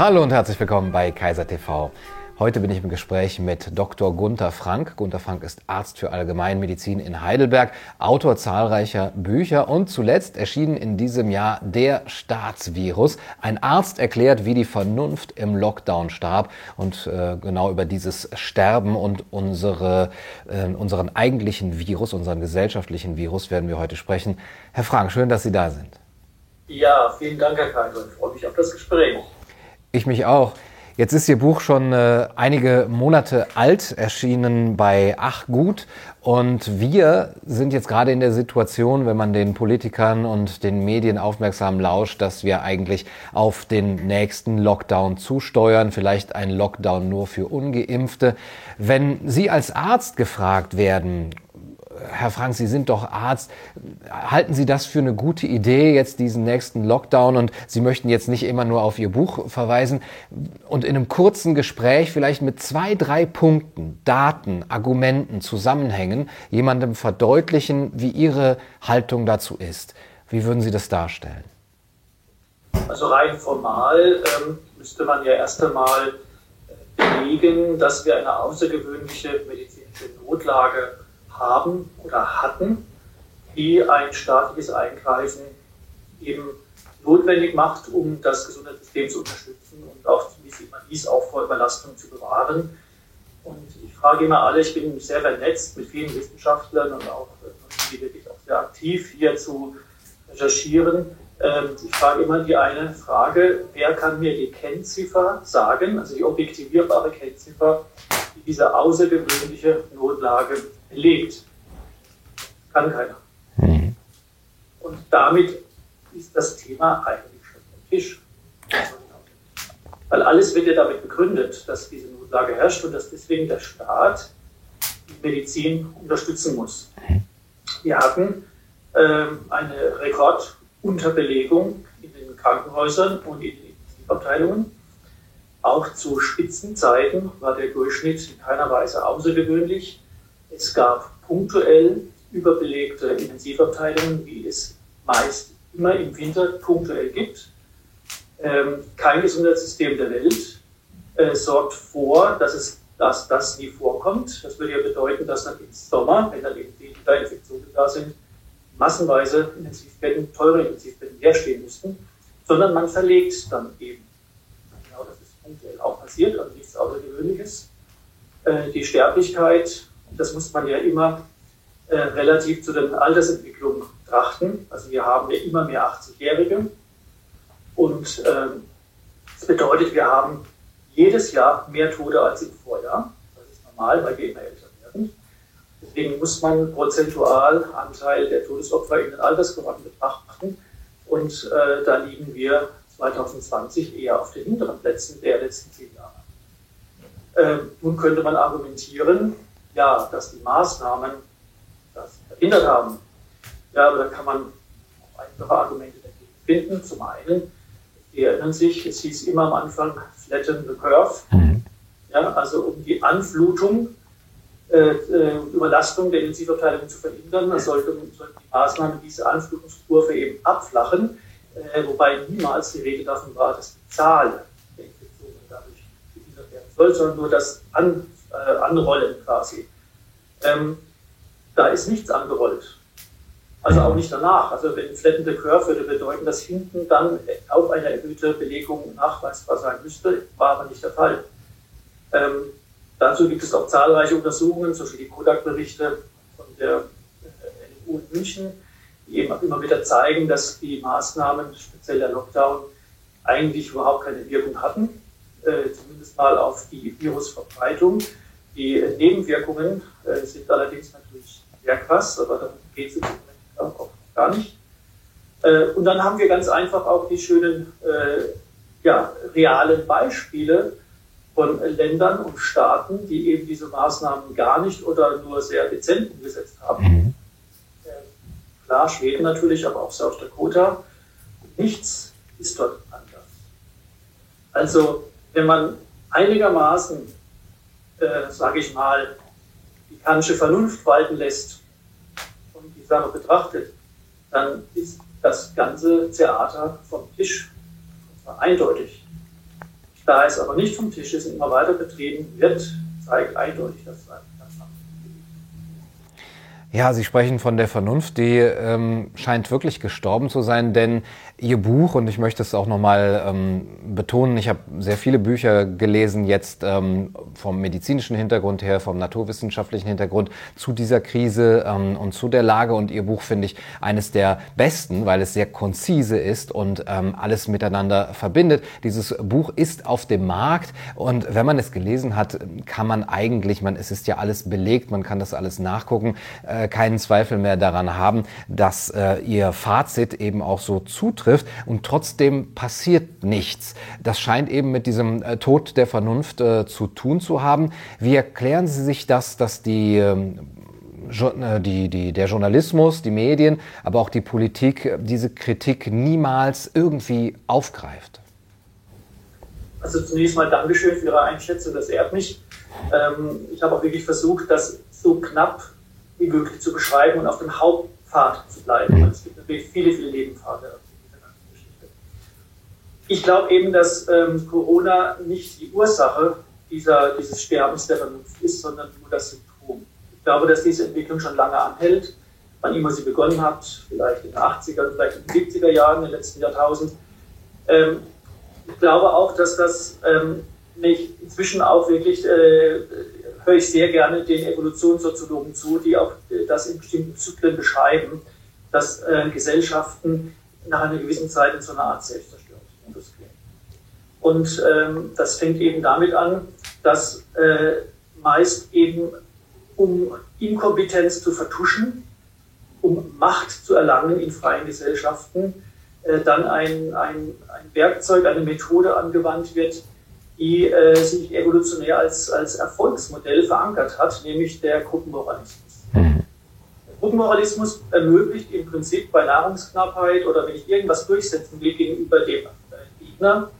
Hallo und herzlich willkommen bei Kaiser TV. Heute bin ich im Gespräch mit Dr. Gunther Frank. Gunther Frank ist Arzt für Allgemeinmedizin in Heidelberg, Autor zahlreicher Bücher und zuletzt erschienen in diesem Jahr Der Staatsvirus. Ein Arzt erklärt, wie die Vernunft im Lockdown starb und äh, genau über dieses Sterben und unsere, äh, unseren eigentlichen Virus, unseren gesellschaftlichen Virus werden wir heute sprechen. Herr Frank, schön, dass Sie da sind. Ja, vielen Dank, Herr Kaiser. Ich freue mich auf das Gespräch. Ich mich auch. Jetzt ist Ihr Buch schon äh, einige Monate alt, erschienen bei Ach Gut. Und wir sind jetzt gerade in der Situation, wenn man den Politikern und den Medien aufmerksam lauscht, dass wir eigentlich auf den nächsten Lockdown zusteuern, vielleicht ein Lockdown nur für ungeimpfte. Wenn Sie als Arzt gefragt werden, Herr Frank, Sie sind doch Arzt. Halten Sie das für eine gute Idee, jetzt diesen nächsten Lockdown? Und Sie möchten jetzt nicht immer nur auf Ihr Buch verweisen und in einem kurzen Gespräch vielleicht mit zwei, drei Punkten, Daten, Argumenten, Zusammenhängen jemandem verdeutlichen, wie Ihre Haltung dazu ist. Wie würden Sie das darstellen? Also rein formal ähm, müsste man ja erst einmal belegen, dass wir eine außergewöhnliche medizinische Notlage haben oder hatten, die ein staatliches Eingreifen eben notwendig macht, um das Gesundheitssystem zu unterstützen und auch, wie sieht man dies, auch vor Überlastung zu bewahren. Und ich frage immer alle, ich bin sehr vernetzt mit vielen Wissenschaftlern und auch die wirklich auch sehr aktiv hier zu recherchieren. Ähm, ich frage immer die eine Frage, wer kann mir die Kennziffer sagen, also die objektivierbare Kennziffer, die diese außergewöhnliche Notlage belegt. Kann keiner. Mhm. Und damit ist das Thema eigentlich schon vom Tisch. Weil alles wird ja damit begründet, dass diese Notlage herrscht und dass deswegen der Staat die Medizin unterstützen muss. Wir hatten ähm, eine Rekordunterbelegung in den Krankenhäusern und in den Intensivabteilungen. Auch zu Spitzenzeiten war der Durchschnitt in keiner Weise außergewöhnlich. Es gab punktuell überbelegte Intensivabteilungen, wie es meist immer im Winter punktuell gibt. Ähm, kein Gesundheitssystem der Welt äh, sorgt vor, dass, es, dass das nie vorkommt. Das würde ja bedeuten, dass dann im Sommer, wenn dann eben weniger Infektionen da sind, massenweise Intensivbetten, teure Intensivbetten herstehen müssten, sondern man verlegt dann eben. Genau das ist punktuell auch passiert, also nichts Außergewöhnliches. Äh, die Sterblichkeit das muss man ja immer äh, relativ zu den Altersentwicklungen betrachten. Also wir haben ja immer mehr 80-Jährige und ähm, das bedeutet, wir haben jedes Jahr mehr Tote als im Vorjahr. Das ist normal, weil wir immer älter werden. Deswegen muss man prozentual Anteil der Todesopfer in den Altersgruppen betrachten. Und äh, da liegen wir 2020 eher auf den hinteren Plätzen der letzten zehn Jahre. Ähm, nun könnte man argumentieren, ja, dass die Maßnahmen das verhindert haben. Ja, aber da kann man auch einfache Argumente dagegen finden. Zum einen, Sie erinnern sich, es hieß immer am Anfang flatten the curve. Mhm. Ja, also um die Anflutung, äh, äh Überlastung der Intensivabteilung zu verhindern, sollten, sollten die Maßnahmen diese Anflutungskurve eben abflachen, äh, wobei niemals die Rede davon war, dass die Zahl der Infektionen dadurch verhindert werden soll, sondern nur das An äh, anrollen quasi. Ähm, da ist nichts angerollt. Also auch nicht danach. Also wenn flattende Curve würde bedeuten, dass hinten dann auch eine erhöhte Belegung nachweisbar sein müsste, war aber nicht der Fall. Ähm, dazu gibt es auch zahlreiche Untersuchungen, zum Beispiel die Kodak-Berichte von der NU in München, die eben immer wieder zeigen, dass die Maßnahmen, speziell der Lockdown, eigentlich überhaupt keine Wirkung hatten, äh, zumindest mal auf die Virusverbreitung. Die Nebenwirkungen äh, sind allerdings natürlich sehr krass, aber darum geht es im Moment auch gar nicht. Äh, und dann haben wir ganz einfach auch die schönen, ja, realen Beispiele von Ländern und Staaten, die eben diese Maßnahmen gar nicht oder nur sehr dezent umgesetzt haben. Mhm. Klar, Schweden natürlich, aber auch South Dakota. Nichts ist dort anders. Also, wenn man einigermaßen äh, sage ich mal, die kantische Vernunft walten lässt und die Sache betrachtet, dann ist das ganze Theater vom Tisch. Eindeutig. Da es aber nicht vom Tisch ist und immer weiter betrieben wird, zeigt eindeutig, dass es ja, Sie sprechen von der Vernunft, die ähm, scheint wirklich gestorben zu sein, denn Ihr Buch, und ich möchte es auch nochmal ähm, betonen, ich habe sehr viele Bücher gelesen, jetzt ähm, vom medizinischen Hintergrund her, vom naturwissenschaftlichen Hintergrund zu dieser Krise ähm, und zu der Lage. Und Ihr Buch finde ich eines der besten, weil es sehr konzise ist und ähm, alles miteinander verbindet. Dieses Buch ist auf dem Markt und wenn man es gelesen hat, kann man eigentlich, man, es ist ja alles belegt, man kann das alles nachgucken, äh, keinen Zweifel mehr daran haben, dass äh, Ihr Fazit eben auch so zutrifft. Und trotzdem passiert nichts. Das scheint eben mit diesem äh, Tod der Vernunft äh, zu tun zu haben. Wie erklären Sie sich das, dass die ähm, äh, die, die, der Journalismus, die Medien, aber auch die Politik äh, diese Kritik niemals irgendwie aufgreift? Also zunächst mal Dankeschön für Ihre Einschätzung, das ehrt mich. Ähm, ich habe auch wirklich versucht, das so knapp wie möglich zu beschreiben und auf dem Hauptpfad zu bleiben. Mhm. Es gibt natürlich viele, viele Nebenpfade. Ich glaube eben, dass ähm, Corona nicht die Ursache dieser, dieses Sterbens der Vernunft ist, sondern nur das Symptom. Ich glaube, dass diese Entwicklung schon lange anhält, wann immer sie begonnen hat, vielleicht in den 80er, vielleicht in den 70er Jahren, im letzten Jahrtausend. Ähm, ich glaube auch, dass das ähm, mich inzwischen auch wirklich, äh, höre ich sehr gerne den Evolutionssoziologen zu, die auch äh, das in bestimmten Zyklen beschreiben, dass äh, Gesellschaften nach einer gewissen Zeit in so einer Art Selbstzerstörung und ähm, das fängt eben damit an, dass äh, meist eben, um Inkompetenz zu vertuschen, um Macht zu erlangen in freien Gesellschaften, äh, dann ein, ein, ein Werkzeug, eine Methode angewandt wird, die äh, sich evolutionär als, als Erfolgsmodell verankert hat, nämlich der Gruppenmoralismus. Mhm. Der Gruppenmoralismus ermöglicht im Prinzip bei Nahrungsknappheit oder wenn ich irgendwas durchsetzen will gegenüber dem äh, Gegner,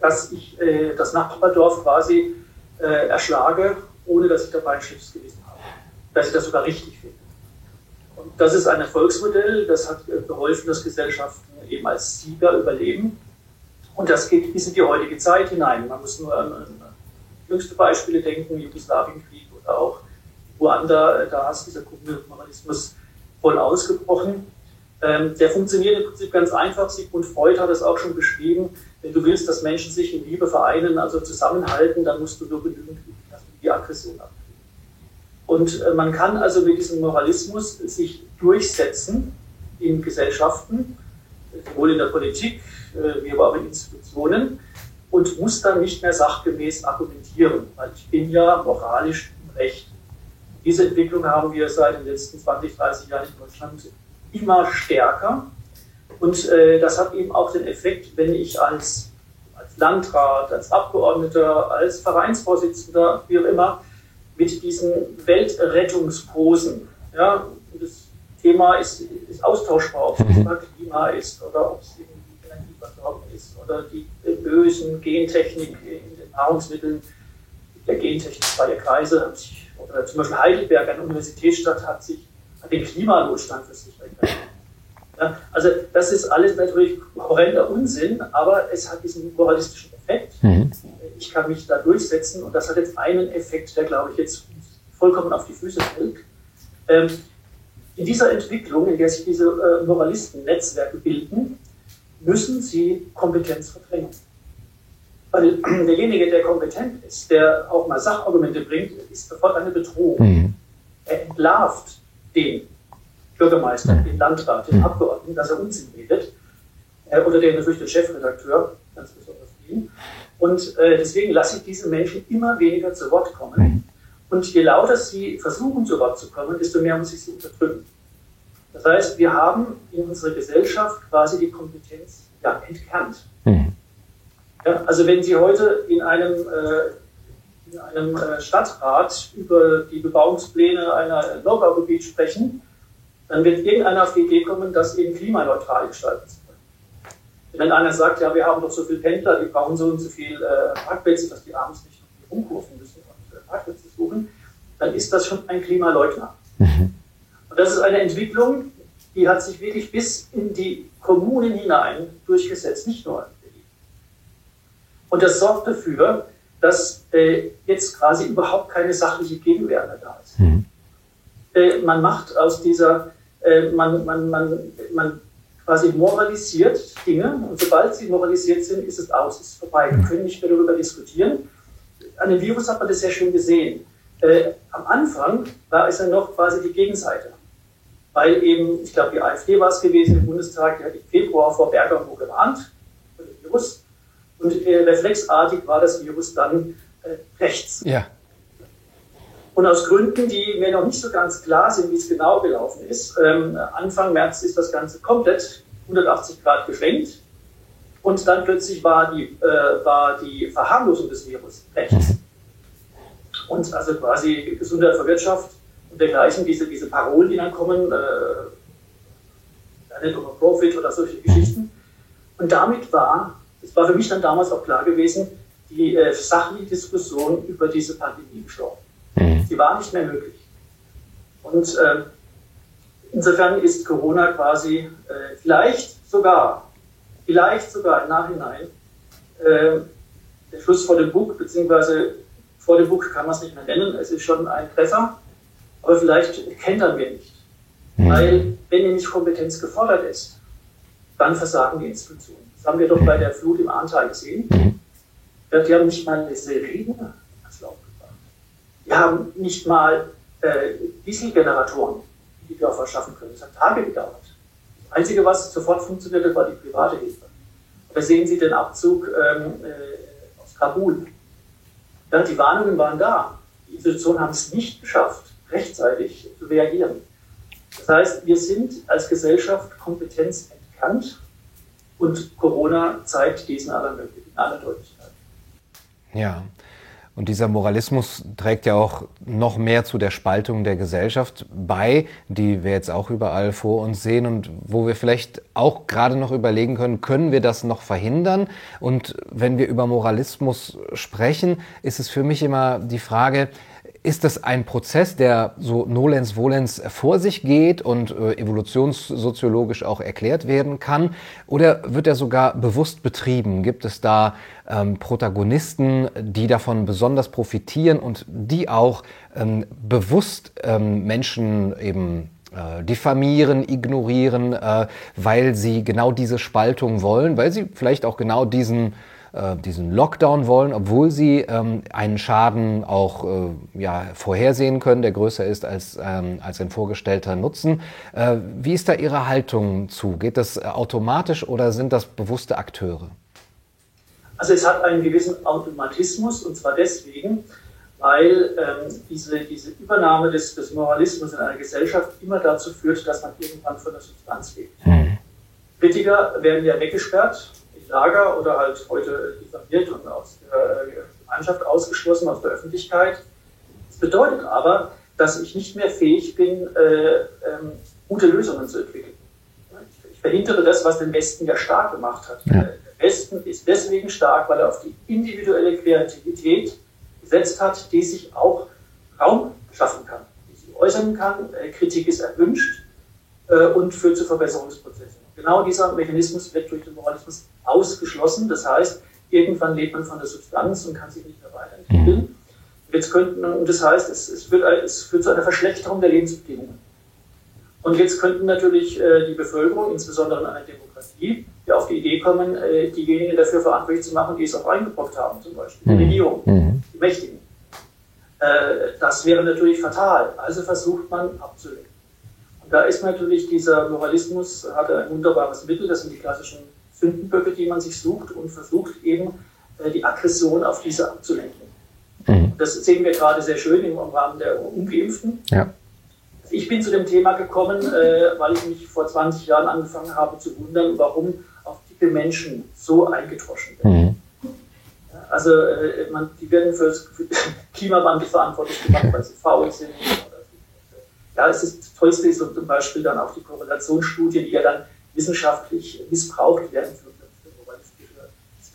dass ich äh, das Nachbardorf quasi äh, erschlage, ohne dass ich dabei ein schlechtes Gewissen habe. Dass ich das sogar richtig finde. Und das ist ein Erfolgsmodell, das hat äh, geholfen, dass Gesellschaften eben als Sieger überleben. Und das geht bis in die heutige Zeit hinein. Man muss nur an, jüngste Beispiele denken, Jugoslawienkrieg oder auch Ruanda, äh, da ist dieser Kommunismus voll ausgebrochen. Ähm, der funktioniert im Prinzip ganz einfach. Sigmund Freud hat es auch schon beschrieben. Wenn du willst, dass Menschen sich in Liebe vereinen, also zusammenhalten, dann musst du nur genügend die Aggression abkriegen. Und äh, man kann also mit diesem Moralismus sich durchsetzen in Gesellschaften, sowohl in der Politik äh, auch in Institutionen, und muss dann nicht mehr sachgemäß argumentieren, weil ich bin ja moralisch im Recht. Diese Entwicklung haben wir seit den letzten 20, 30 Jahren in Deutschland immer stärker. Und äh, das hat eben auch den Effekt, wenn ich als, als Landrat, als Abgeordneter, als Vereinsvorsitzender, wie auch immer, mit diesen Weltrettungsposen, ja, das Thema ist, ist austauschbar, ob es mhm. Klima ist oder ob es die Energieversorgung ist oder die bösen Gentechnik in den Nahrungsmitteln, der gentechnikfreie Kreise, hat sich, oder zum Beispiel Heidelberg, eine Universitätsstadt, hat sich hat den Klimanotstand für sich erklärt. Ja, also das ist alles natürlich horrender Unsinn, aber es hat diesen moralistischen Effekt. Mhm. Ich kann mich da durchsetzen und das hat jetzt einen Effekt, der glaube ich jetzt vollkommen auf die Füße fällt. Ähm, in dieser Entwicklung, in der sich diese äh, Moralisten-Netzwerke bilden, müssen sie Kompetenz verdrängen. Weil derjenige, der kompetent ist, der auch mal Sachargumente bringt, ist sofort eine Bedrohung. Mhm. Er entlarvt den Bürgermeister, mhm. den Landrat, den mhm. Abgeordneten, dass er Unsinn redet. Äh, oder den natürlich den Chefredakteur, ganz besonders ihn. Und äh, deswegen lasse ich diese Menschen immer weniger zu Wort kommen. Mhm. Und je lauter sie versuchen, zu Wort zu kommen, desto mehr muss ich sie unterdrücken. Das heißt, wir haben in unserer Gesellschaft quasi die Kompetenz ja, entkernt. Mhm. Ja, also wenn Sie heute in einem, äh, in einem äh, Stadtrat über die Bebauungspläne einer Neubaugebiet sprechen, dann wird irgendeiner auf die Idee kommen, das eben klimaneutral gestalten zu können. Wenn einer sagt, ja, wir haben doch so viele Pendler, die brauchen so und so viele äh, Parkplätze, dass die abends nicht rumkurven müssen und äh, Parkplätze suchen, dann ist das schon ein Klimaleugner. Mhm. Das ist eine Entwicklung, die hat sich wirklich bis in die Kommunen hinein durchgesetzt, nicht nur in Berlin. Und das sorgt dafür, dass äh, jetzt quasi überhaupt keine sachliche Gegenwehr mehr da ist. Mhm. Äh, man macht aus dieser, äh, man, man, man, man quasi moralisiert Dinge und sobald sie moralisiert sind, ist es aus, ist vorbei. Wir können nicht mehr darüber diskutieren. An dem Virus hat man das sehr schön gesehen. Äh, am Anfang war es ja noch quasi die Gegenseite. Weil eben, ich glaube, die AfD war es gewesen im Bundestag, die hat im Februar vor und gewarnt, vor dem Virus. Und äh, reflexartig war das Virus dann äh, rechts. Ja. Und aus Gründen, die mir noch nicht so ganz klar sind, wie es genau gelaufen ist, ähm, Anfang März ist das Ganze komplett 180 Grad geschwenkt. Und dann plötzlich war die, äh, war die Verharmlosung des Virus rechts. Und also quasi Gesundheit für Wirtschaft dergleichen, diese, diese Parolen, die dann kommen, äh, nicht über Profit oder solche Geschichten. Und damit war es war für mich dann damals auch klar gewesen, die äh, sachliche Diskussion über diese Pandemie gestorben. Mhm. Sie war nicht mehr möglich. Und äh, insofern ist Corona quasi äh, vielleicht sogar, vielleicht sogar im Nachhinein äh, der Schluss vor dem Bug, beziehungsweise vor dem Bug kann man es nicht mehr nennen, es ist schon ein Treffer, aber vielleicht kentern wir nicht. Mhm. Weil, wenn nämlich Kompetenz gefordert ist, dann versagen die Institutionen. Das haben wir doch bei der Flut im Ahrtal gesehen. Mhm. Die haben nicht mal eine Sirene ans Lauf gebracht. Die haben nicht mal äh, Dieselgeneratoren in die Dörfer schaffen können. Das hat Tage gedauert. Das Einzige, was sofort funktionierte, war die private Hilfe. Aber sehen Sie den Abzug ähm, äh, aus Kabul. Ja, die Warnungen waren da. Die Institutionen haben es nicht geschafft, rechtzeitig reagieren. Das heißt, wir sind als Gesellschaft kompetenzentkannt und Corona zeigt diesen aller, aller Deutlichkeit. Ja. Und dieser Moralismus trägt ja auch noch mehr zu der Spaltung der Gesellschaft bei, die wir jetzt auch überall vor uns sehen und wo wir vielleicht auch gerade noch überlegen können, können wir das noch verhindern? Und wenn wir über Moralismus sprechen, ist es für mich immer die Frage, ist das ein Prozess, der so nolens volens vor sich geht und äh, evolutionssoziologisch auch erklärt werden kann? Oder wird er sogar bewusst betrieben? Gibt es da ähm, Protagonisten, die davon besonders profitieren und die auch ähm, bewusst ähm, Menschen eben äh, diffamieren, ignorieren, äh, weil sie genau diese Spaltung wollen, weil sie vielleicht auch genau diesen äh, diesen Lockdown wollen, obwohl sie ähm, einen Schaden auch äh, ja, vorhersehen können, der größer ist als, ähm, als ein vorgestellter Nutzen. Äh, wie ist da Ihre Haltung zu? Geht das automatisch oder sind das bewusste Akteure? Also es hat einen gewissen Automatismus und zwar deswegen, weil ähm, diese, diese Übernahme des, des Moralismus in einer Gesellschaft immer dazu führt, dass man irgendwann von der Substanz lebt. Mhm. Kritiker werden ja weggesperrt Lager oder halt heute diffamiert und aus der Gemeinschaft ausgeschlossen, aus der Öffentlichkeit. Das bedeutet aber, dass ich nicht mehr fähig bin, äh, ähm, gute Lösungen zu entwickeln. Ich verhindere das, was den Westen ja stark gemacht hat. Ja. Der Westen ist deswegen stark, weil er auf die individuelle Kreativität gesetzt hat, die sich auch Raum schaffen kann, die sich äußern kann. Äh, Kritik ist erwünscht äh, und führt zu Verbesserungsprozessen. Genau dieser Mechanismus wird durch den Moralismus ausgeschlossen. Das heißt, irgendwann lebt man von der Substanz und kann sich nicht mehr weiterentwickeln. Mhm. Jetzt könnten, und das heißt, es, es, wird, es führt zu einer Verschlechterung der Lebensbedingungen. Und jetzt könnten natürlich äh, die Bevölkerung, insbesondere in einer Demokratie, die auf die Idee kommen, äh, diejenigen dafür verantwortlich zu machen, die es auch reingebrockt haben, zum Beispiel mhm. die Regierung, mhm. die Mächtigen. Äh, das wäre natürlich fatal. Also versucht man abzulenken. Da ist natürlich dieser Moralismus, hat ein wunderbares Mittel, das sind die klassischen Sündenböcke, die man sich sucht und versucht eben äh, die Aggression auf diese abzulenken. Mhm. Das sehen wir gerade sehr schön im Rahmen der Ungeimpften. Ja. Ich bin zu dem Thema gekommen, äh, weil ich mich vor 20 Jahren angefangen habe zu wundern, warum auch dicke Menschen so eingetroschen werden. Mhm. Also äh, man, die werden für das Klimawandel verantwortlich gemacht, weil sie faul sind. Es ist, das Tollste ist zum Beispiel dann auch die Korrelationsstudien, die ja dann wissenschaftlich missbraucht werden für,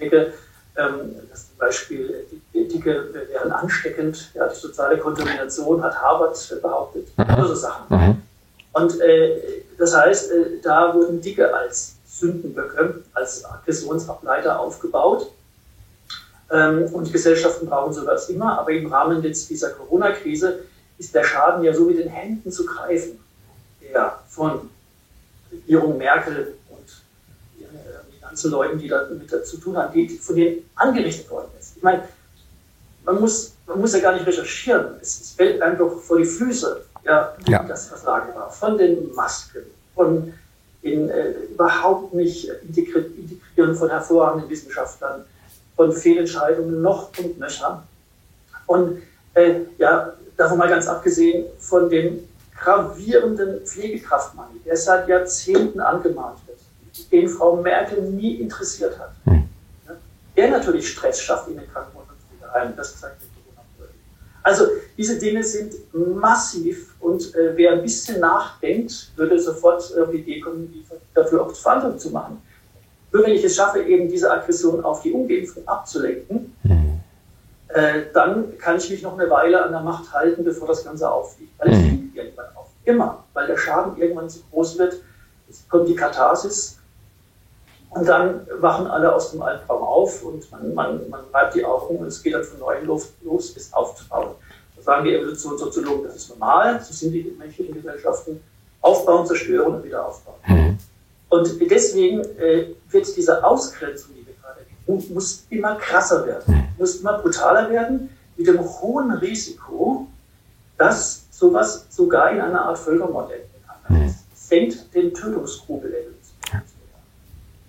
Zwecke. Ähm, dass zum Beispiel die Dicke wären ansteckend, ja, die soziale Kontamination hat Harvard behauptet, mhm. so Sachen. Mhm. Und äh, das heißt, äh, da wurden Dicke als Sündenböcke, als Aggressionsableiter aufgebaut. Ähm, und Gesellschaften brauchen sowas immer. Aber im Rahmen jetzt dieser Corona-Krise ist der Schaden ja so mit den Händen zu greifen, der von Regierung Merkel und den ganzen Leuten, die damit zu tun haben, die, von denen angerichtet worden ist. Ich meine, man muss, man muss ja gar nicht recherchieren. Es, es fällt einfach vor die Füße, ja, wie ja. das Versagen war. Von den Masken, von den äh, überhaupt nicht Integrieren von hervorragenden Wissenschaftlern, von Fehlentscheidungen noch und nöcher. Und äh, ja, davon mal ganz abgesehen von dem gravierenden Pflegekraftmangel, der seit Jahrzehnten angemahnt wird, den Frau Merkel nie interessiert hat. Hm. Der natürlich Stress schafft in den Krankenhäusern und Pflegeheimen, das zeigt die corona Also diese Dinge sind massiv und äh, wer ein bisschen nachdenkt, würde sofort auf die Idee kommen, dafür auch Verantwortung zu machen. Nur wenn ich es schaffe, eben diese Aggression auf die Ungeimpften abzulenken, hm. Äh, dann kann ich mich noch eine Weile an der Macht halten, bevor das Ganze auffliegt. Weil es hm. fliegt irgendwann auf. Immer. Weil der Schaden irgendwann zu groß wird. Es kommt die Katharsis. Und dann wachen alle aus dem Albtraum auf und man, man, man reibt die Augen und es geht dann von neuem los, los es aufzubauen. Da sagen die Evolutionssoziologen, das ist normal, so sind die menschlichen Gesellschaften. Aufbauen, zerstören und wieder aufbauen. Mhm. Und deswegen äh, wird diese Ausgrenzung, die erleben, muss immer krasser werden, muss immer brutaler werden, mit dem hohen Risiko, dass sowas sogar in einer Art Völkermord enden kann. Es senkt den Tötungsgrubel.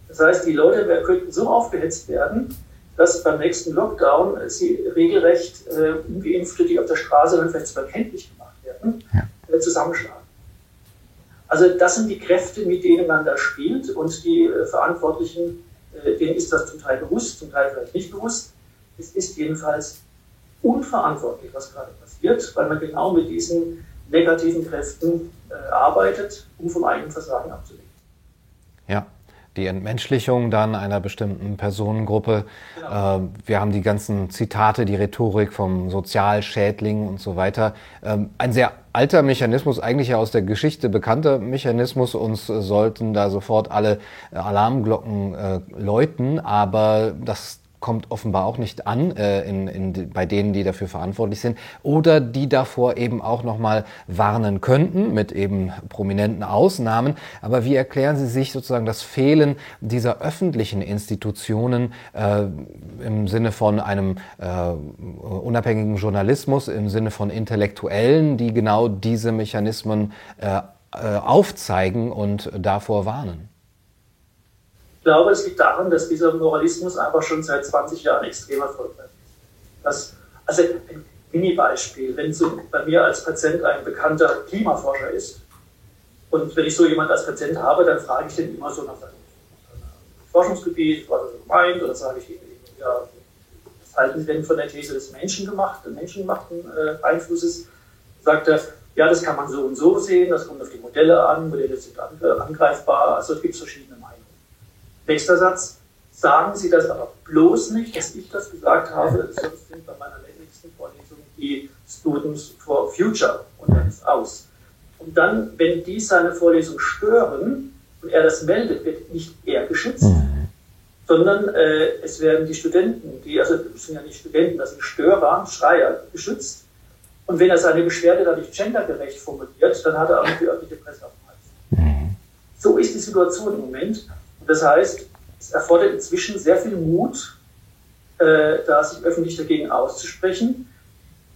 Das heißt, die Leute könnten so aufgehetzt werden, dass beim nächsten Lockdown sie regelrecht äh, Ungeimpfte, die auf der Straße dann vielleicht sogar kenntlich gemacht werden, ja. äh, zusammenschlagen. Also das sind die Kräfte, mit denen man da spielt und die äh, Verantwortlichen, äh, denen ist das zum Teil bewusst, zum Teil vielleicht nicht bewusst. Es ist jedenfalls unverantwortlich, was gerade passiert, weil man genau mit diesen negativen Kräften äh, arbeitet, um vom eigenen Versagen abzulenken. Ja, die Entmenschlichung dann einer bestimmten Personengruppe. Genau. Äh, wir haben die ganzen Zitate, die Rhetorik vom Sozialschädling und so weiter. Ähm, ein sehr alter Mechanismus, eigentlich ja aus der Geschichte bekannter Mechanismus. Uns sollten da sofort alle Alarmglocken äh, läuten, aber das kommt offenbar auch nicht an äh, in, in, bei denen, die dafür verantwortlich sind oder die davor eben auch nochmal warnen könnten mit eben prominenten Ausnahmen. Aber wie erklären Sie sich sozusagen das Fehlen dieser öffentlichen Institutionen äh, im Sinne von einem äh, unabhängigen Journalismus, im Sinne von Intellektuellen, die genau diese Mechanismen äh, äh aufzeigen und davor warnen? Ich glaube, es liegt daran, dass dieser Moralismus einfach schon seit 20 Jahren extrem erfolgreich ist. also ein Mini-Beispiel, wenn so bei mir als Patient ein bekannter Klimaforscher ist und wenn ich so jemanden als Patient habe, dann frage ich den immer so nach seinem Forschungsgebiet, was er so meint, oder sage ich ihm, ja, was halten Sie denn von der These des menschengemachten, menschengemachten äh, Einflusses? Sagt er, ja, das kann man so und so sehen, das kommt auf die Modelle an, Modelle sind angreifbar, also es gibt verschiedene. Nächster Satz. Sagen Sie das aber bloß nicht, dass ich das gesagt habe, sonst sind bei meiner nächsten Vorlesung die Students for Future und dann ist aus. Und dann, wenn die seine Vorlesung stören und er das meldet, wird nicht er geschützt, mhm. sondern äh, es werden die Studenten, die, also das sind ja nicht Studenten, das sind Störer, Schreier, geschützt. Und wenn er seine Beschwerde dann nicht gendergerecht formuliert, dann hat er auch die örtliche Presse auf dem Hals. Mhm. So ist die Situation im Moment. Das heißt, es erfordert inzwischen sehr viel Mut, äh, da sich öffentlich dagegen auszusprechen.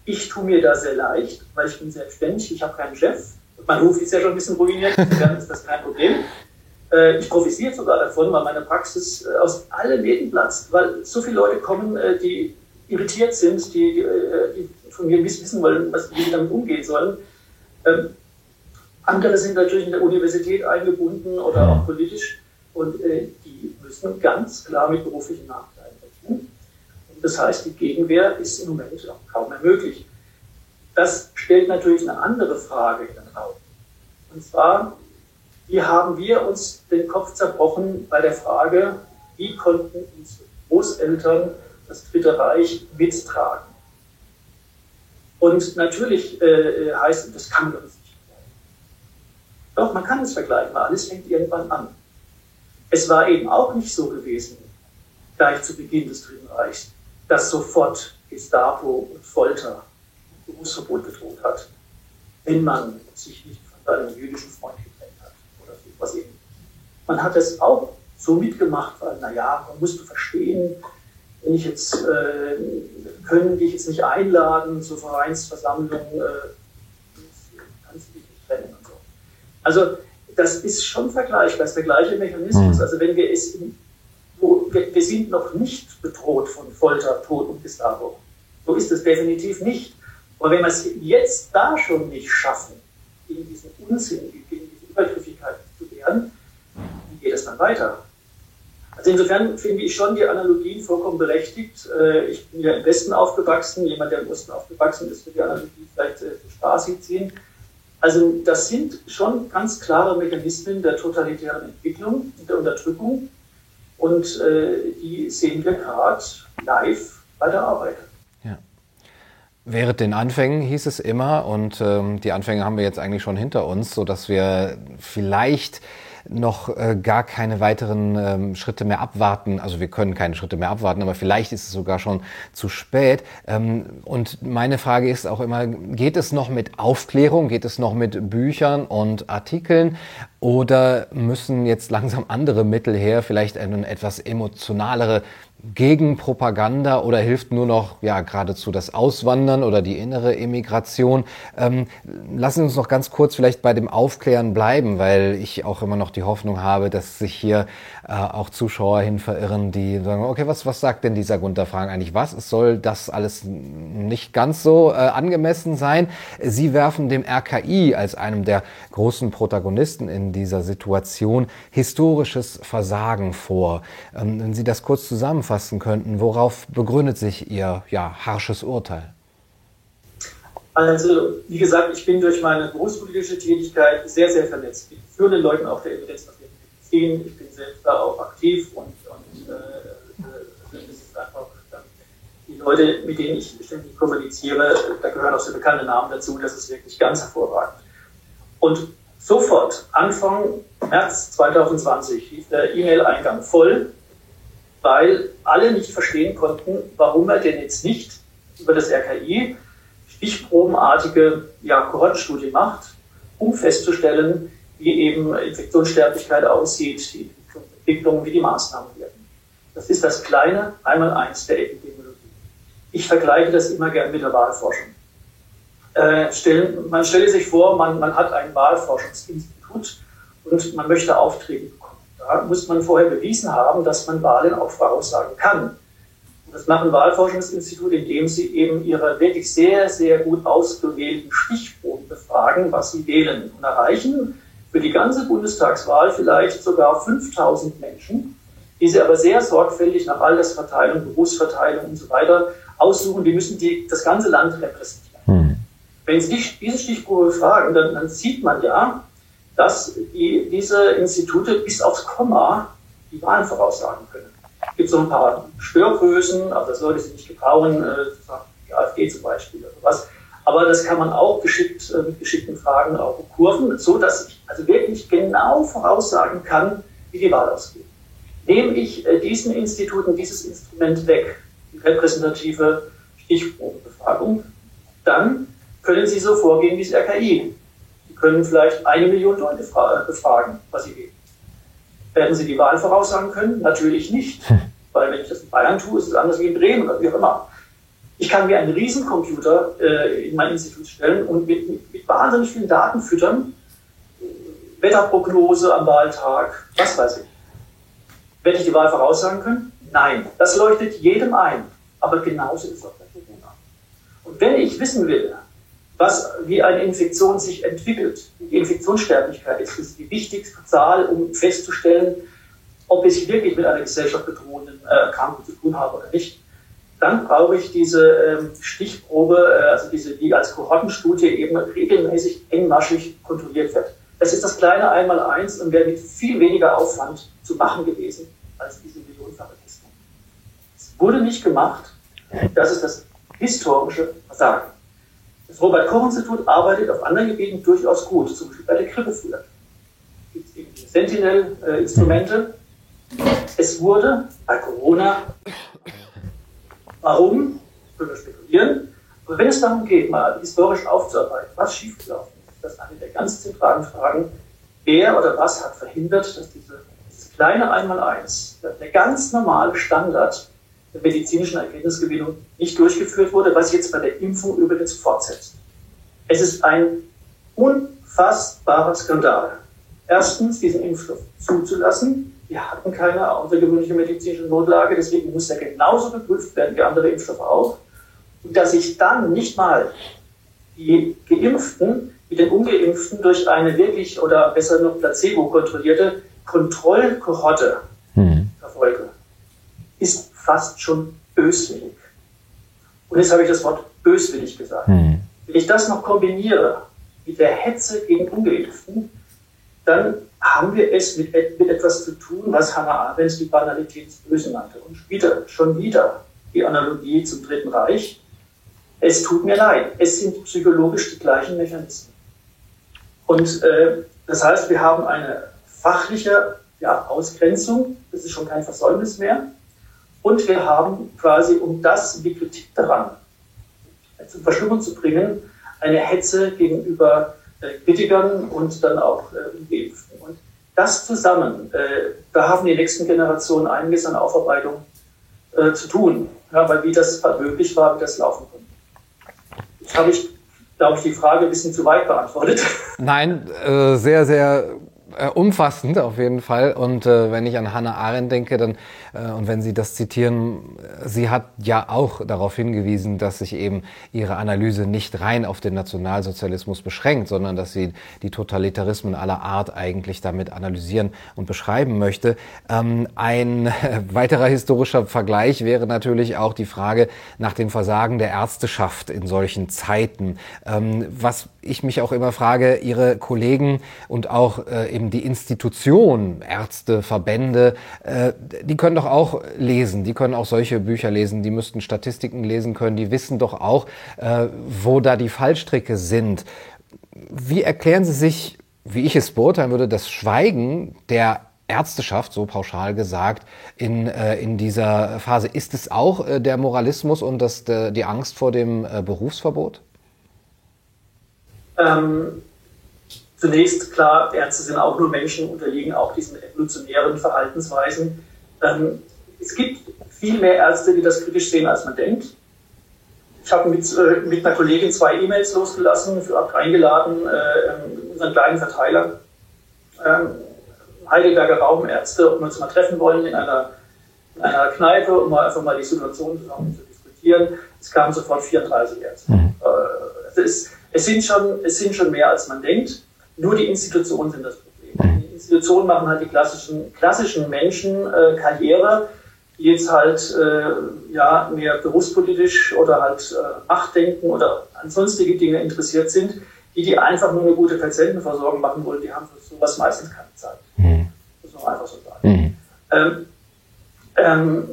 Ich tue mir da sehr leicht, weil ich bin selbstständig, ich habe keinen Chef. Mein Ruf ist ja schon ein bisschen ruiniert, insofern ist das kein Problem. Äh, ich profitiere sogar davon, weil meine Praxis äh, aus allen Läden platzt, weil so viele Leute kommen, äh, die irritiert sind, die, die, äh, von mir wissen wollen, was, wie sie damit umgehen sollen. Ähm, andere sind natürlich in der Universität eingebunden oder auch politisch. Und äh, die müssen ganz klar mit beruflichen Nachteilen rechnen. Und das heißt, die Gegenwehr ist im Moment auch kaum mehr möglich. Das stellt natürlich eine andere Frage in den Raum. Und zwar, wie haben wir uns den Kopf zerbrochen bei der Frage, wie konnten unsere Großeltern das Dritte Reich mittragen? Und natürlich äh, heißt, das kann man doch nicht vergleichen. Doch, man kann es vergleichen, weil alles fängt irgendwann an. Es war eben auch nicht so gewesen, gleich zu Beginn des Dritten Reichs, dass sofort Gestapo und Folter Berufsverbot gedroht hat, wenn man sich nicht von seinem jüdischen Freund getrennt hat oder was eben. Man hat es auch so mitgemacht, weil, naja, man musste verstehen, wenn ich jetzt, äh, können die ich jetzt nicht einladen zur Vereinsversammlung, äh, kannst du dich nicht trennen und so. Also, das ist schon vergleichbar, das ist der gleiche Mechanismus. Mhm. Also, wenn wir es, in, wo, wir, wir sind noch nicht bedroht von Folter, Tod und Gestapo. So ist es definitiv nicht. Aber wenn wir es jetzt da schon nicht schaffen, gegen diesen Unsinn, gegen diese Übergriffigkeit zu wehren, wie geht es dann weiter? Also insofern finde ich schon die Analogien vollkommen berechtigt. Äh, ich bin ja im Westen aufgewachsen, jemand, der im Osten aufgewachsen ist, wird die Analogie vielleicht äh, Stasi ziehen. Also das sind schon ganz klare Mechanismen der totalitären Entwicklung der Unterdrückung und äh, die sehen wir gerade live bei der Arbeit. Ja. Während den Anfängen hieß es immer, und ähm, die Anfänge haben wir jetzt eigentlich schon hinter uns, sodass wir vielleicht noch äh, gar keine weiteren ähm, Schritte mehr abwarten. Also wir können keine Schritte mehr abwarten, aber vielleicht ist es sogar schon zu spät. Ähm, und meine Frage ist auch immer, geht es noch mit Aufklärung, geht es noch mit Büchern und Artikeln oder müssen jetzt langsam andere Mittel her, vielleicht eine etwas emotionalere gegen Propaganda oder hilft nur noch ja geradezu das Auswandern oder die innere Emigration. Ähm, lassen Sie uns noch ganz kurz vielleicht bei dem Aufklären bleiben, weil ich auch immer noch die Hoffnung habe, dass sich hier äh, auch Zuschauer hin verirren, die sagen, okay, was, was sagt denn dieser Gunter Fragen eigentlich was? Soll das alles nicht ganz so äh, angemessen sein. Sie werfen dem RKI als einem der großen Protagonisten in dieser Situation historisches Versagen vor. Ähm, wenn Sie das kurz zusammenfassen könnten, worauf begründet sich Ihr ja, harsches Urteil? Also, wie gesagt, ich bin durch meine berufspolitische Tätigkeit sehr, sehr vernetzt mit führenden Leuten auch der Evidenz Medizin, ich bin selbst da auch aktiv und, und äh, äh, das ist einfach die Leute, mit denen ich ständig kommuniziere, da gehören auch so bekannte Namen dazu, das ist wirklich ganz hervorragend. Und sofort, Anfang März 2020, lief der E-Mail-Eingang voll, weil alle nicht verstehen konnten, warum er denn jetzt nicht über das RKI stichprobenartige ja, Kohortenstudie macht, um festzustellen, wie eben Infektionssterblichkeit aussieht, die Entwicklung, wie die Maßnahmen werden. Das ist das kleine Einmaleins der Epidemiologie. Ich vergleiche das immer gern mit der Wahlforschung. Äh, stellen, man stelle sich vor, man, man hat ein Wahlforschungsinstitut und man möchte Aufträge bekommen. Da muss man vorher bewiesen haben, dass man Wahlen auch voraussagen kann. Und das machen Wahlforschungsinstitute, indem sie eben ihre wirklich sehr, sehr gut ausgewählten Stichproben befragen, was sie wählen und erreichen für die ganze Bundestagswahl vielleicht sogar 5000 Menschen, die sie aber sehr sorgfältig nach Altersverteilung, Berufsverteilung und so weiter aussuchen. Die müssen die, das ganze Land repräsentieren. Hm. Wenn Sie diese Stichprobe fragen, dann, dann sieht man ja, dass die, diese Institute bis aufs Komma die Wahlen voraussagen können. Es gibt so ein paar Störgrößen, aber das sollte sie nicht gebrauchen, äh, die AfD zum Beispiel oder was. Aber das kann man auch geschickt, äh, mit geschickten Fragen auch kurven, so dass ich also wirklich genau voraussagen kann, wie die Wahl ausgeht. Nehme ich äh, diesen Instituten dieses Instrument weg, die repräsentative Stichprobenbefragung, dann können Sie so vorgehen wie das RKI. Sie können vielleicht eine Million Leute befragen, was sie wählen. Werden Sie die Wahl voraussagen können? Natürlich nicht. Hm. Weil wenn ich das in Bayern tue, ist es anders wie in Bremen oder wie auch immer. Ich kann mir einen Riesencomputer äh, in mein Institut stellen und mit, mit, wahnsinnig vielen Daten füttern. Wetterprognose am Wahltag, was weiß ich. Werde ich die Wahl voraussagen können? Nein. Das leuchtet jedem ein. Aber genauso ist es auch bei Corona. Und wenn ich wissen will, was, wie eine Infektion sich entwickelt, die Infektionssterblichkeit ist, ist die wichtigste Zahl, um festzustellen, ob ich wirklich mit einer gesellschaftsbedrohenden äh, Erkrankung zu tun habe oder nicht dann brauche ich diese ähm, Stichprobe, äh, also diese, die als Kohortenstudie eben regelmäßig engmaschig kontrolliert wird. Das ist das kleine Einmaleins und wäre mit viel weniger Aufwand zu machen gewesen als diese millionenfache Testung. Es wurde nicht gemacht. Das ist das historische Versagen. Das Robert-Koch-Institut arbeitet auf anderen Gebieten durchaus gut, zum Beispiel bei der Grippe. Es gibt eben Sentinel-Instrumente. Es wurde bei Corona Warum? Können wir spekulieren. Aber wenn es darum geht, mal historisch aufzuarbeiten, was schiefgelaufen ist, das ist eine der ganz zentralen Fragen, wer oder was hat verhindert, dass diese, dieses kleine Einmaleins, der ganz normale Standard der medizinischen Erkenntnisgewinnung nicht durchgeführt wurde, was jetzt bei der Impfung übrigens fortsetzt. Es ist ein unfassbarer Skandal. Erstens, diesen Impfstoff zuzulassen. Wir hatten keine außergewöhnliche medizinische Notlage, deswegen muss er genauso geprüft werden wie andere Impfstoffe auch. Und dass sich dann nicht mal die Geimpften mit den Ungeimpften durch eine wirklich oder besser noch placebo-kontrollierte Kontrollkohorte hm. verfolge, ist fast schon böswillig. Und jetzt habe ich das Wort böswillig gesagt. Hm. Wenn ich das noch kombiniere mit der Hetze gegen Ungeimpften, dann haben wir es mit, mit etwas zu tun, was Hannah Arendt die Banalität des Bösen nannte. Und wieder, schon wieder die Analogie zum Dritten Reich. Es tut mir leid, es sind psychologisch die gleichen Mechanismen. Und äh, das heißt, wir haben eine fachliche ja, Ausgrenzung, das ist schon kein Versäumnis mehr. Und wir haben quasi, um das, die Kritik daran zum Verschwimmen zu bringen, eine Hetze gegenüber äh, Kritikern und dann auch äh, Geimpften. Und das zusammen, äh, da haben die nächsten Generationen einiges an Aufarbeitung äh, zu tun, ja, weil wie das möglich war, wie das laufen konnte. Jetzt habe ich, glaube ich, die Frage ein bisschen zu weit beantwortet. Nein, äh, sehr, sehr äh, umfassend auf jeden Fall. Und äh, wenn ich an Hannah Arendt denke, dann äh, und wenn Sie das zitieren, sie hat ja auch darauf hingewiesen, dass sich eben ihre Analyse nicht rein auf den Nationalsozialismus beschränkt, sondern dass sie die Totalitarismen aller Art eigentlich damit analysieren und beschreiben möchte. Ähm, ein weiterer historischer Vergleich wäre natürlich auch die Frage nach dem Versagen der Ärzteschaft in solchen Zeiten. Ähm, was ich mich auch immer frage, Ihre Kollegen und auch äh, eben die Institution, Ärzte, Verbände, äh, die können doch auch lesen, die können auch solche Bücher lesen, die müssten Statistiken lesen können, die wissen doch auch, äh, wo da die Fallstricke sind. Wie erklären Sie sich, wie ich es beurteilen würde, das Schweigen der Ärzteschaft, so pauschal gesagt, in, äh, in dieser Phase? Ist es auch äh, der Moralismus und das, de, die Angst vor dem äh, Berufsverbot? Ähm, zunächst klar, Ärzte sind auch nur Menschen, unterliegen auch diesen evolutionären Verhaltensweisen. Ähm, es gibt viel mehr Ärzte, die das kritisch sehen, als man denkt. Ich habe mit, äh, mit einer Kollegin zwei E-Mails losgelassen, für, eingeladen, äh, unseren kleinen Verteiler, ähm, Heidelberger Raumärzte, ob wir uns mal treffen wollen in einer, in einer Kneipe, um mal einfach mal die Situation zusammen zu diskutieren. Es kamen sofort 34 Ärzte. Mhm. Äh, es, es, sind schon, es sind schon mehr, als man denkt. Nur die Institutionen sind das Problem. Mhm. Institutionen machen halt die klassischen, klassischen Menschen äh, Karriere, die jetzt halt äh, ja, mehr berufspolitisch oder halt äh, Machtdenken oder an sonstige Dinge interessiert sind, die, die einfach nur eine gute Patientenversorgung machen wollen, die haben für sowas meistens keine Zeit. Mhm. Das muss man einfach so sagen. Mhm. Ähm, ähm,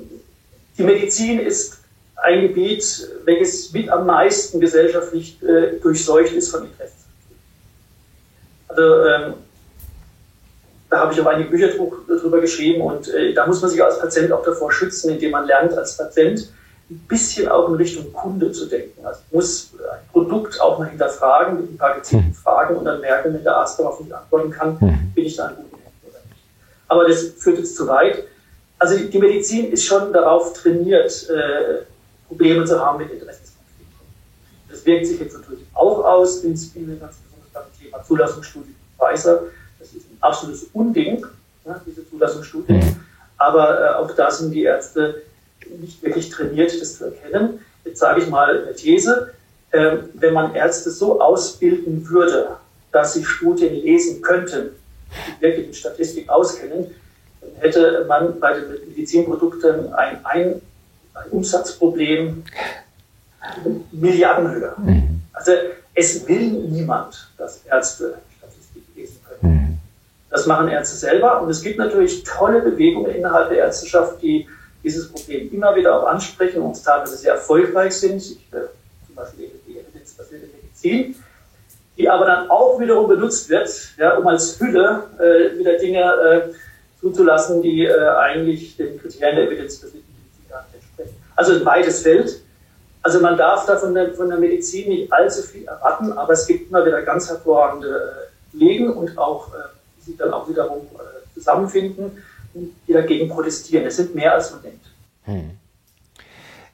die Medizin ist ein Gebiet, welches mit am meisten gesellschaftlich äh, durchseucht ist von Interessen. Also ähm, da habe ich auch einige Bücher drüber geschrieben und äh, da muss man sich als Patient auch davor schützen, indem man lernt, als Patient ein bisschen auch in Richtung Kunde zu denken. Also muss ein Produkt auch mal hinterfragen, mit ein paar gezielten hm. Fragen und dann merken, wenn der Arzt darauf nicht antworten kann, hm. bin ich da ein guter nicht. Aber das führt jetzt zu weit. Also die Medizin ist schon darauf trainiert, äh, Probleme zu haben mit Interessenskonflikten. Das wirkt sich jetzt natürlich auch aus, insbesondere ganz besonders beim Thema Zulassungsstudien Pfizer absolutes Unding, ja, diese Zulassungsstudien. Mhm. Aber äh, auch da sind die Ärzte nicht wirklich trainiert, das zu erkennen. Jetzt sage ich mal eine These. Äh, wenn man Ärzte so ausbilden würde, dass sie Studien lesen könnten, die wirklich mit Statistik auskennen, dann hätte man bei den Medizinprodukten ein, ein, ein Umsatzproblem Milliardenhöhe. Mhm. Also es will niemand, dass Ärzte Statistik lesen können. Mhm. Das machen Ärzte selber. Und es gibt natürlich tolle Bewegungen innerhalb der Ärzteschaft, die dieses Problem immer wieder auch ansprechen und teilweise sehr erfolgreich sind. Ich, äh, zum Beispiel die evidenzbasierte Medizin, die aber dann auch wiederum benutzt wird, ja, um als Hülle äh, wieder Dinge äh, zuzulassen, die äh, eigentlich den Kriterien der evidenzbasierten Medizin gar nicht entsprechen. Also ein weites Feld. Also man darf da von der, von der Medizin nicht allzu viel erwarten, aber es gibt immer wieder ganz hervorragende Legen und auch, die sich dann auch wiederum zusammenfinden und die dagegen protestieren. Es sind mehr als man denkt. Hm.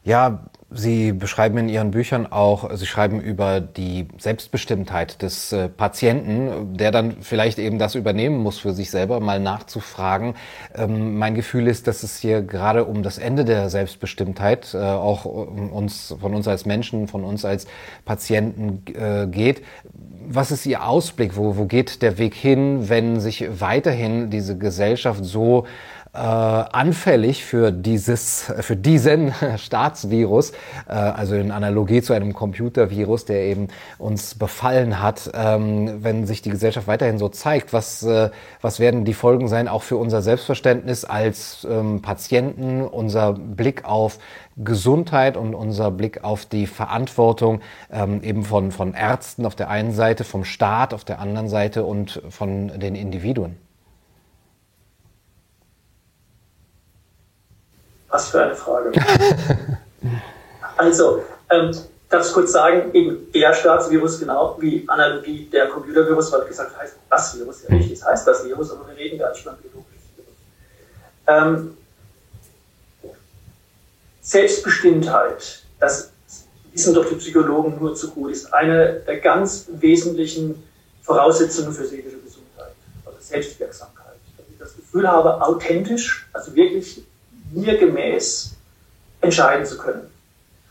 Ja, Sie beschreiben in Ihren Büchern auch, Sie schreiben über die Selbstbestimmtheit des äh, Patienten, der dann vielleicht eben das übernehmen muss für sich selber, mal nachzufragen. Ähm, mein Gefühl ist, dass es hier gerade um das Ende der Selbstbestimmtheit, äh, auch um uns, von uns als Menschen, von uns als Patienten äh, geht. Was ist Ihr Ausblick? Wo, wo geht der Weg hin, wenn sich weiterhin diese Gesellschaft so äh, anfällig für dieses, für diesen Staatsvirus, äh, also in Analogie zu einem Computervirus, der eben uns befallen hat. Ähm, wenn sich die Gesellschaft weiterhin so zeigt, was, äh, was werden die Folgen sein, auch für unser Selbstverständnis als ähm, Patienten, unser Blick auf Gesundheit und unser Blick auf die Verantwortung ähm, eben von, von Ärzten auf der einen Seite, vom Staat auf der anderen Seite und von den Individuen? Was für eine Frage. also, ähm, darf ich kurz sagen, eben der Staatsvirus, genau wie Analogie der Computervirus, weil gesagt heißt das Virus, ja nicht, es heißt das Virus, aber wir reden gar nicht von biologisches Virus. Ähm, Selbstbestimmtheit, das wissen doch die Psychologen nur zu gut, ist eine der ganz wesentlichen Voraussetzungen für seelische Gesundheit, also Selbstwirksamkeit. Dass ich das Gefühl habe, authentisch, also wirklich mir gemäß entscheiden zu können.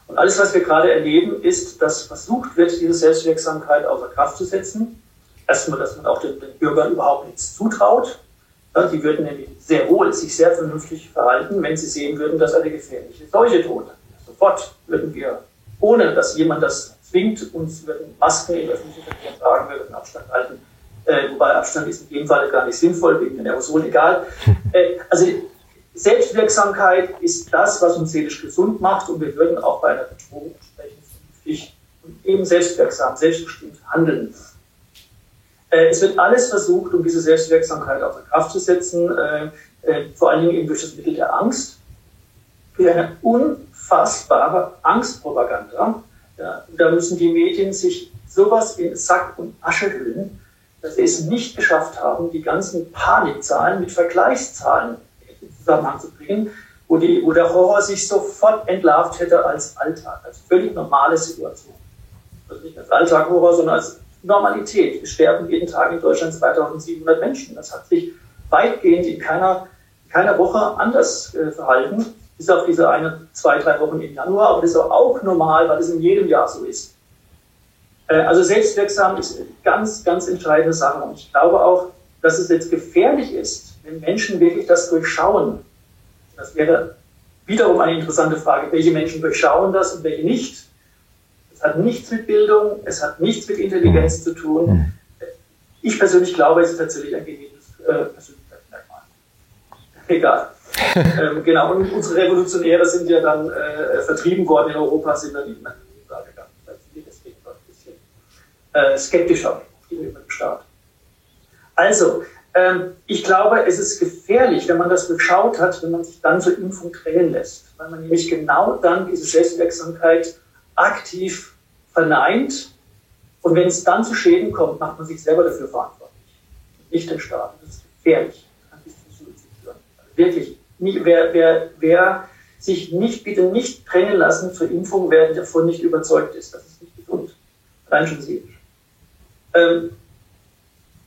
Und alles, was wir gerade erleben, ist, dass versucht wird, diese Selbstwirksamkeit außer Kraft zu setzen. Erstmal, dass man auch den, den Bürgern überhaupt nichts zutraut. Ja, die würden nämlich sehr wohl sich sehr vernünftig verhalten, wenn sie sehen würden, dass eine gefährliche Seuche droht. Sofort würden wir, ohne dass jemand das zwingt, uns würden Masken in öffentlichen Verkehr tragen, wir würden Abstand halten. Äh, wobei Abstand ist in dem Fall gar nicht sinnvoll, wegen den Aerosolen egal. Äh, also Selbstwirksamkeit ist das, was uns seelisch gesund macht und wir würden auch bei einer Bedrohung entsprechend vernünftig und eben selbstwirksam, selbstbestimmt handeln. Äh, es wird alles versucht, um diese Selbstwirksamkeit außer Kraft zu setzen, äh, äh, vor allen Dingen eben durch das Mittel der Angst, für eine unfassbare Angstpropaganda. Da müssen die Medien sich sowas in Sack und Asche hüllen, dass sie es nicht geschafft haben, die ganzen Panikzahlen mit Vergleichszahlen Zusammenhang zu bringen, wo, die, wo der Horror sich sofort entlarvt hätte als Alltag, als völlig normale Situation. Also nicht als Alltag-Horror, sondern als Normalität. Es sterben jeden Tag in Deutschland 2700 Menschen. Das hat sich weitgehend in keiner, keiner Woche anders äh, verhalten, bis auf diese eine, zwei, drei Wochen im Januar. Aber das ist auch normal, weil es in jedem Jahr so ist. Äh, also selbstwirksam ist eine ganz, ganz entscheidende Sache. Und ich glaube auch, dass es jetzt gefährlich ist, wenn Menschen wirklich das durchschauen, das wäre wiederum eine interessante Frage, welche Menschen durchschauen das und welche nicht. Es hat nichts mit Bildung, es hat nichts mit Intelligenz zu tun. Mhm. Ich persönlich glaube, es ist tatsächlich ein genetisches äh, Persönlichkeitsmerkmal. Egal. ähm, genau, und unsere Revolutionäre sind ja dann äh, vertrieben worden in Europa, sind dann in die USA gegangen. Deswegen war ein bisschen äh, skeptischer gegenüber dem Staat. Also, ich glaube, es ist gefährlich, wenn man das durchschaut hat, wenn man sich dann zur Impfung drängen lässt, weil man nämlich genau dann diese Selbstwirksamkeit aktiv verneint. Und wenn es dann zu Schäden kommt, macht man sich selber dafür verantwortlich, nicht den Staat. Das ist gefährlich. Das kann wirklich, wer, wer, wer sich nicht, bitte nicht drängen lassen zur Impfung, wer davon nicht überzeugt ist. Das ist nicht gesund. Rein schon seelisch. Ähm,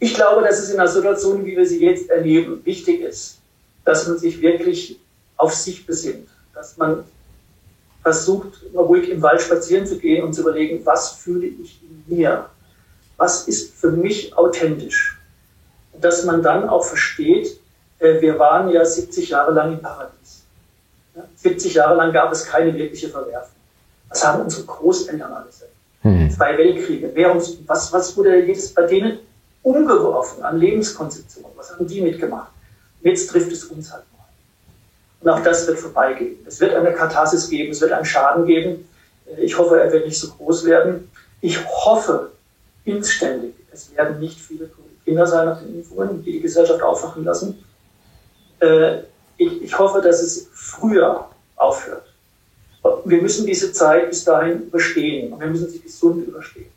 ich glaube, dass es in einer Situation, wie wir sie jetzt erleben, wichtig ist, dass man sich wirklich auf sich besinnt, dass man versucht, mal ruhig im Wald spazieren zu gehen und zu überlegen, was fühle ich in mir? Was ist für mich authentisch? Und dass man dann auch versteht, äh, wir waren ja 70 Jahre lang im Paradies. 70 Jahre lang gab es keine wirkliche Verwerfung. Was haben unsere Großeltern alles erlebt? Hm. Zwei Weltkriege. Wer uns, was, was wurde jedes bei denen umgeworfen an Lebenskonzeption. Was haben die mitgemacht? Jetzt trifft es uns halt mal. Und auch das wird vorbeigehen. Es wird eine Katharsis geben, es wird einen Schaden geben. Ich hoffe, er wird nicht so groß werden. Ich hoffe inständig, es werden nicht viele Kinder sein nach den Impfungen, die die Gesellschaft aufwachen lassen. Äh, ich, hoffe, dass es früher aufhört. Wir müssen diese Zeit bis dahin überstehen und wir müssen sie gesund überstehen.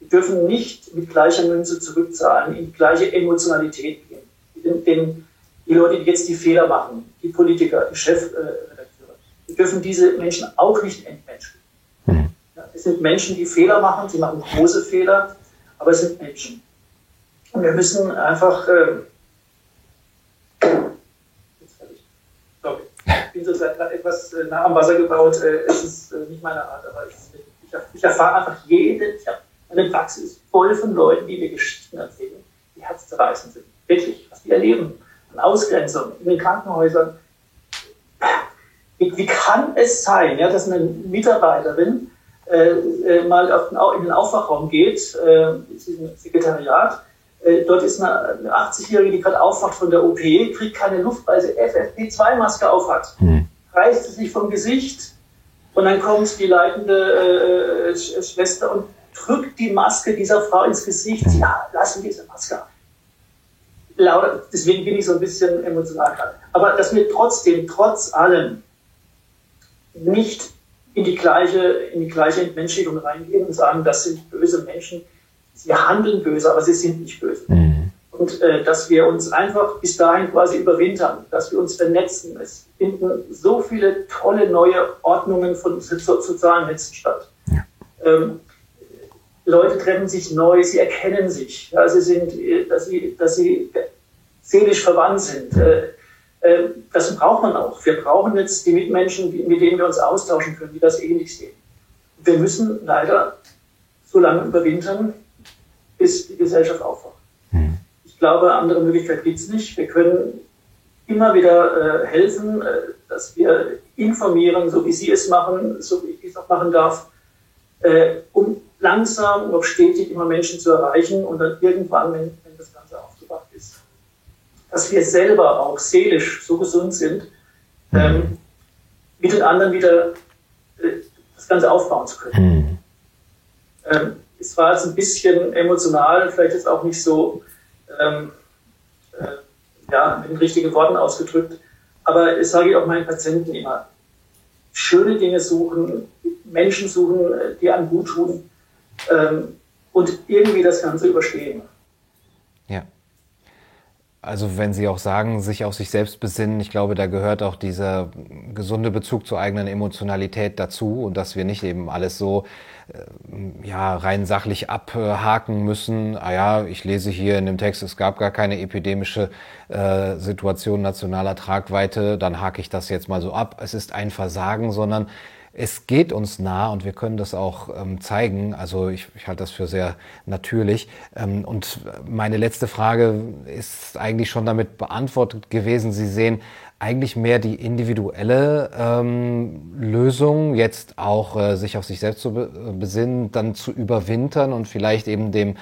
Wir dürfen nicht mit gleicher Münze zurückzahlen, in die gleiche Emotionalität gehen. Den, den, die Leute, die jetzt die Fehler machen, die Politiker, die Chefredakteure, wir dürfen diese Menschen auch nicht entmenschlichen. Mhm. Ja, es sind Menschen, die Fehler machen, sie machen große Fehler, aber es sind Menschen. Und wir müssen einfach. Äh, sorry, ich bin sozusagen gerade etwas äh, nah am Wasser gebaut. Äh, es ist äh, nicht meine Art, aber ist, ich, ich, erfahre einfach jede. Ich habe eine Praxis voll von Leuten, die mir Geschichten erzählen, die herzzerreißend sind. Wirklich, was die erleben. An Ausgrenzung, in den Krankenhäusern. Wie, wie kann es sein, ja, dass eine Mitarbeiterin äh, äh mal auf, in den Aufwachraum geht, äh, im Sekretariat, äh, dort ist eine, 80-Jährige, die gerade aufwacht von der OP, kriegt keine Luft, weil sie FFP2-Maske aufhat. Mhm. Reißt sie sich vom Gesicht und dann kommt die leitende äh, Schwester und drückt die Maske dieser Frau ins Gesicht. Mhm. Ja, lassen diese Maske ab. Lauter, deswegen bin ich so ein bisschen emotional gerade. Aber dass wir trotzdem, trotz allem, nicht in die gleiche, in die gleiche Entmenschlichung reingehen und sagen, das sind böse Menschen, sie handeln böse, aber sie sind nicht böse. Mhm. Und äh, dass wir uns einfach bis dahin quasi überwintern, dass wir uns vernetzen. Es finden so viele tolle neue Ordnungen von so, sozialen Netzen statt. Ja. Ähm, Leute treffen sich neu, sie erkennen sich, ja, sie sind, äh, dass sie, dass sie seelisch verwandt sind. Äh, äh, das braucht man auch. Wir brauchen jetzt die Mitmenschen, mit denen wir uns austauschen können, die das ähnlich sehen. Wir müssen leider so lange überwintern, bis die Gesellschaft aufwacht. Mhm. Ich glaube, andere Möglichkeit gibt es nicht. Wir können immer wieder helfen, dass wir informieren, so wie Sie es machen, so wie ich es auch machen darf, um langsam, aber stetig immer Menschen zu erreichen und dann irgendwann, wenn, wenn das Ganze aufgewacht ist, dass wir selber auch seelisch so gesund sind, mhm. ähm, mit den anderen wieder äh, das Ganze aufbauen zu können. Mhm. Ähm, es war jetzt ein bisschen emotional, vielleicht ist auch nicht so ähm, äh, ja, mit den richtigen Worten ausgedrückt, aber es sage ich auch meinen Patienten immer, schöne Dinge suchen, Menschen suchen, äh, die einem gut tun ähm, und irgendwie das Ganze überstehen. Ja. Also wenn Sie auch sagen, sich auf sich selbst besinnen, ich glaube, da gehört auch dieser gesunde Bezug zur eigenen Emotionalität dazu und dass wir nicht eben alles so äh, ja rein sachlich abhaken müssen. Ah ja, ich lese hier in dem Text, es gab gar keine epidemische äh, Situation nationaler Tragweite, dann hake ich das jetzt mal so ab. Es ist ein Versagen, sondern es geht uns nah und wir können das auch ähm, zeigen. Also ich, ich halte das für sehr natürlich. Ähm, und meine letzte Frage ist eigentlich schon damit beantwortet gewesen. Sie sehen eigentlich mehr die individuelle ähm, Lösung, jetzt auch äh, sich auf sich selbst zu besinnen, dann zu überwintern und vielleicht eben dem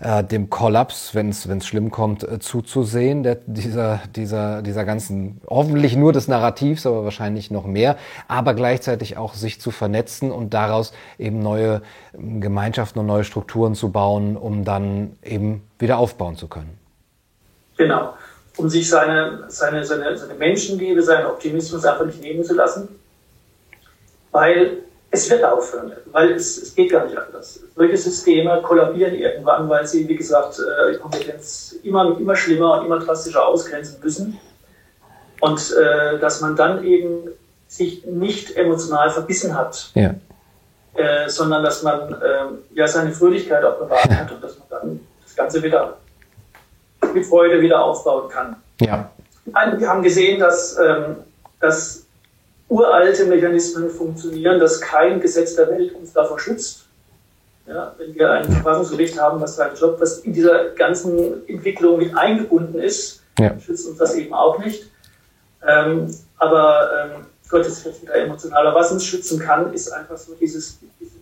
äh, dem Kollaps, wenn es schlimm kommt, äh, zuzusehen, der, dieser, dieser, dieser ganzen, hoffentlich nur des Narrativs, aber wahrscheinlich noch mehr, aber gleichzeitig auch sich zu vernetzen und daraus eben neue ähm, Gemeinschaften und neue Strukturen zu bauen, um dann eben wieder aufbauen zu können. Genau, um sich seine, seine, seine, seine Menschenliebe, seinen Optimismus einfach nicht nehmen zu lassen, weil es wird aufhören, weil es, es geht gar nicht anders. Solche Systeme kollabieren irgendwann, weil sie, wie gesagt, äh, Kompetenz immer, immer schlimmer und immer drastischer ausgrenzen müssen. Und äh, dass man dann eben sich nicht emotional verbissen hat, ja. äh, sondern dass man äh, ja seine Fröhlichkeit auch bewahrt hat und dass man dann das Ganze wieder mit Freude wieder aufbauen kann. Ja. Wir haben gesehen, dass, ähm, dass uralte Mechanismen funktionieren, dass kein Gesetz der Welt uns davor schützt. Ja, wenn wir ein Verfassungsgericht haben, was seinen Job, was in dieser ganzen Entwicklung mit eingebunden ist, ja. schützt uns das eben auch nicht. Ähm, aber ähm, Gott ist jetzt wieder emotionaler. Was uns schützen kann, ist einfach so dieses, diese,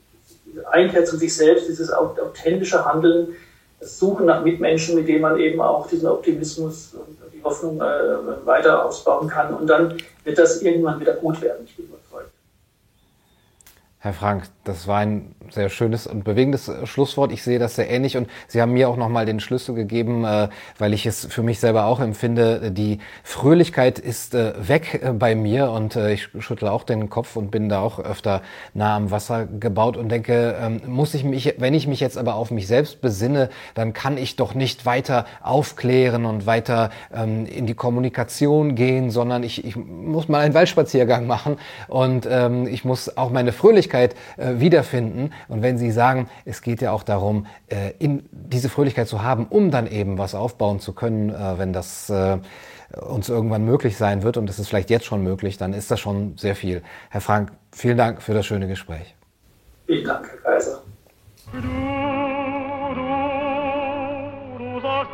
Einkehr zu sich selbst, dieses authentische Handeln, das Suchen nach Mitmenschen, mit denen man eben auch diesen Optimismus und Hoffnung äh, weiter ausbauen kann. Und dann wird das irgendwann wieder gut werden. Ich bin überzeugt. Herr Frank, das war ein sehr schönes und bewegendes äh, Schlusswort. Ich sehe das sehr ähnlich und Sie haben mir auch nochmal den Schlüssel gegeben, äh, weil ich es für mich selber auch empfinde. Die Fröhlichkeit ist äh, weg bei mir und ich schüttle auch den Kopf und bin da auch öfter nah am Wasser gebaut und denke, ähm, muss ich mich, wenn ich mich jetzt aber auf mich selbst besinne, dann kann ich doch nicht weiter aufklären und weiter ähm, in die Kommunikation gehen, sondern ich, ich muss mal einen Waldspaziergang machen und ähm, ich muss auch meine Fröhlichkeit wiederfinden. Und wenn Sie sagen, es geht ja auch darum, äh, in, diese Fröhlichkeit zu haben, um dann eben was aufbauen zu können, äh, wenn das äh, uns irgendwann möglich sein wird und das ist vielleicht jetzt schon möglich, dann ist das schon sehr viel. Herr Frank, vielen Dank für das schöne Gespräch. Vielen Dank, Herr Kaiser. Du, du, du sollst